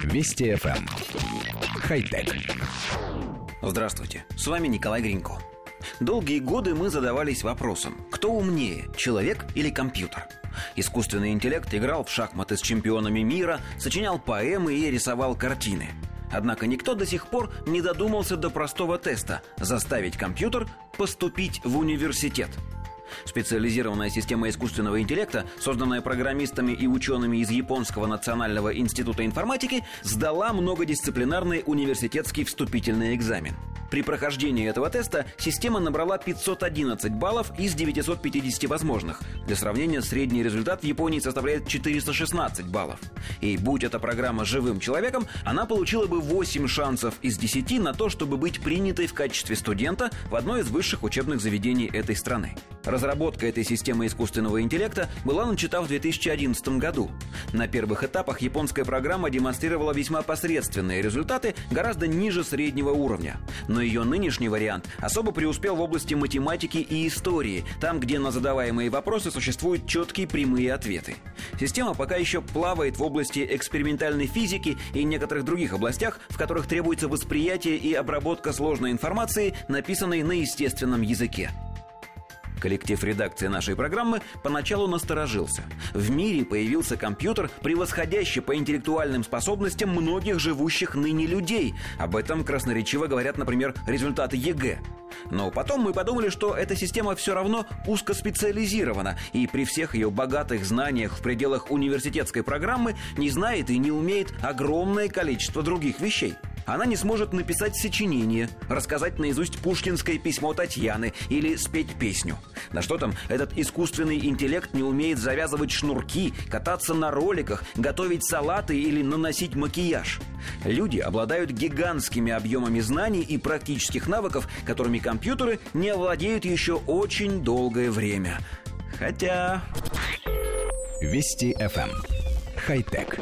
Вести FM. Эм. Хай-тек. Здравствуйте, с вами Николай Гринько. Долгие годы мы задавались вопросом, кто умнее, человек или компьютер? Искусственный интеллект играл в шахматы с чемпионами мира, сочинял поэмы и рисовал картины. Однако никто до сих пор не додумался до простого теста – заставить компьютер поступить в университет – Специализированная система искусственного интеллекта, созданная программистами и учеными из Японского национального института информатики, сдала многодисциплинарный университетский вступительный экзамен. При прохождении этого теста система набрала 511 баллов из 950 возможных. Для сравнения, средний результат в Японии составляет 416 баллов. И будь эта программа живым человеком, она получила бы 8 шансов из 10 на то, чтобы быть принятой в качестве студента в одно из высших учебных заведений этой страны. Разработка этой системы искусственного интеллекта была начата в 2011 году. На первых этапах японская программа демонстрировала весьма посредственные результаты, гораздо ниже среднего уровня. Но ее нынешний вариант особо преуспел в области математики и истории, там, где на задаваемые вопросы существуют четкие прямые ответы. Система пока еще плавает в области экспериментальной физики и некоторых других областях, в которых требуется восприятие и обработка сложной информации, написанной на естественном языке. Коллектив редакции нашей программы поначалу насторожился. В мире появился компьютер, превосходящий по интеллектуальным способностям многих живущих ныне людей. Об этом красноречиво говорят, например, результаты ЕГЭ. Но потом мы подумали, что эта система все равно узкоспециализирована, и при всех ее богатых знаниях в пределах университетской программы не знает и не умеет огромное количество других вещей. Она не сможет написать сочинение, рассказать наизусть пушкинское письмо Татьяны или спеть песню. Да что там, этот искусственный интеллект не умеет завязывать шнурки, кататься на роликах, готовить салаты или наносить макияж. Люди обладают гигантскими объемами знаний и практических навыков, которыми компьютеры не овладеют еще очень долгое время. Хотя... Вести FM. Эм. Хай-тек.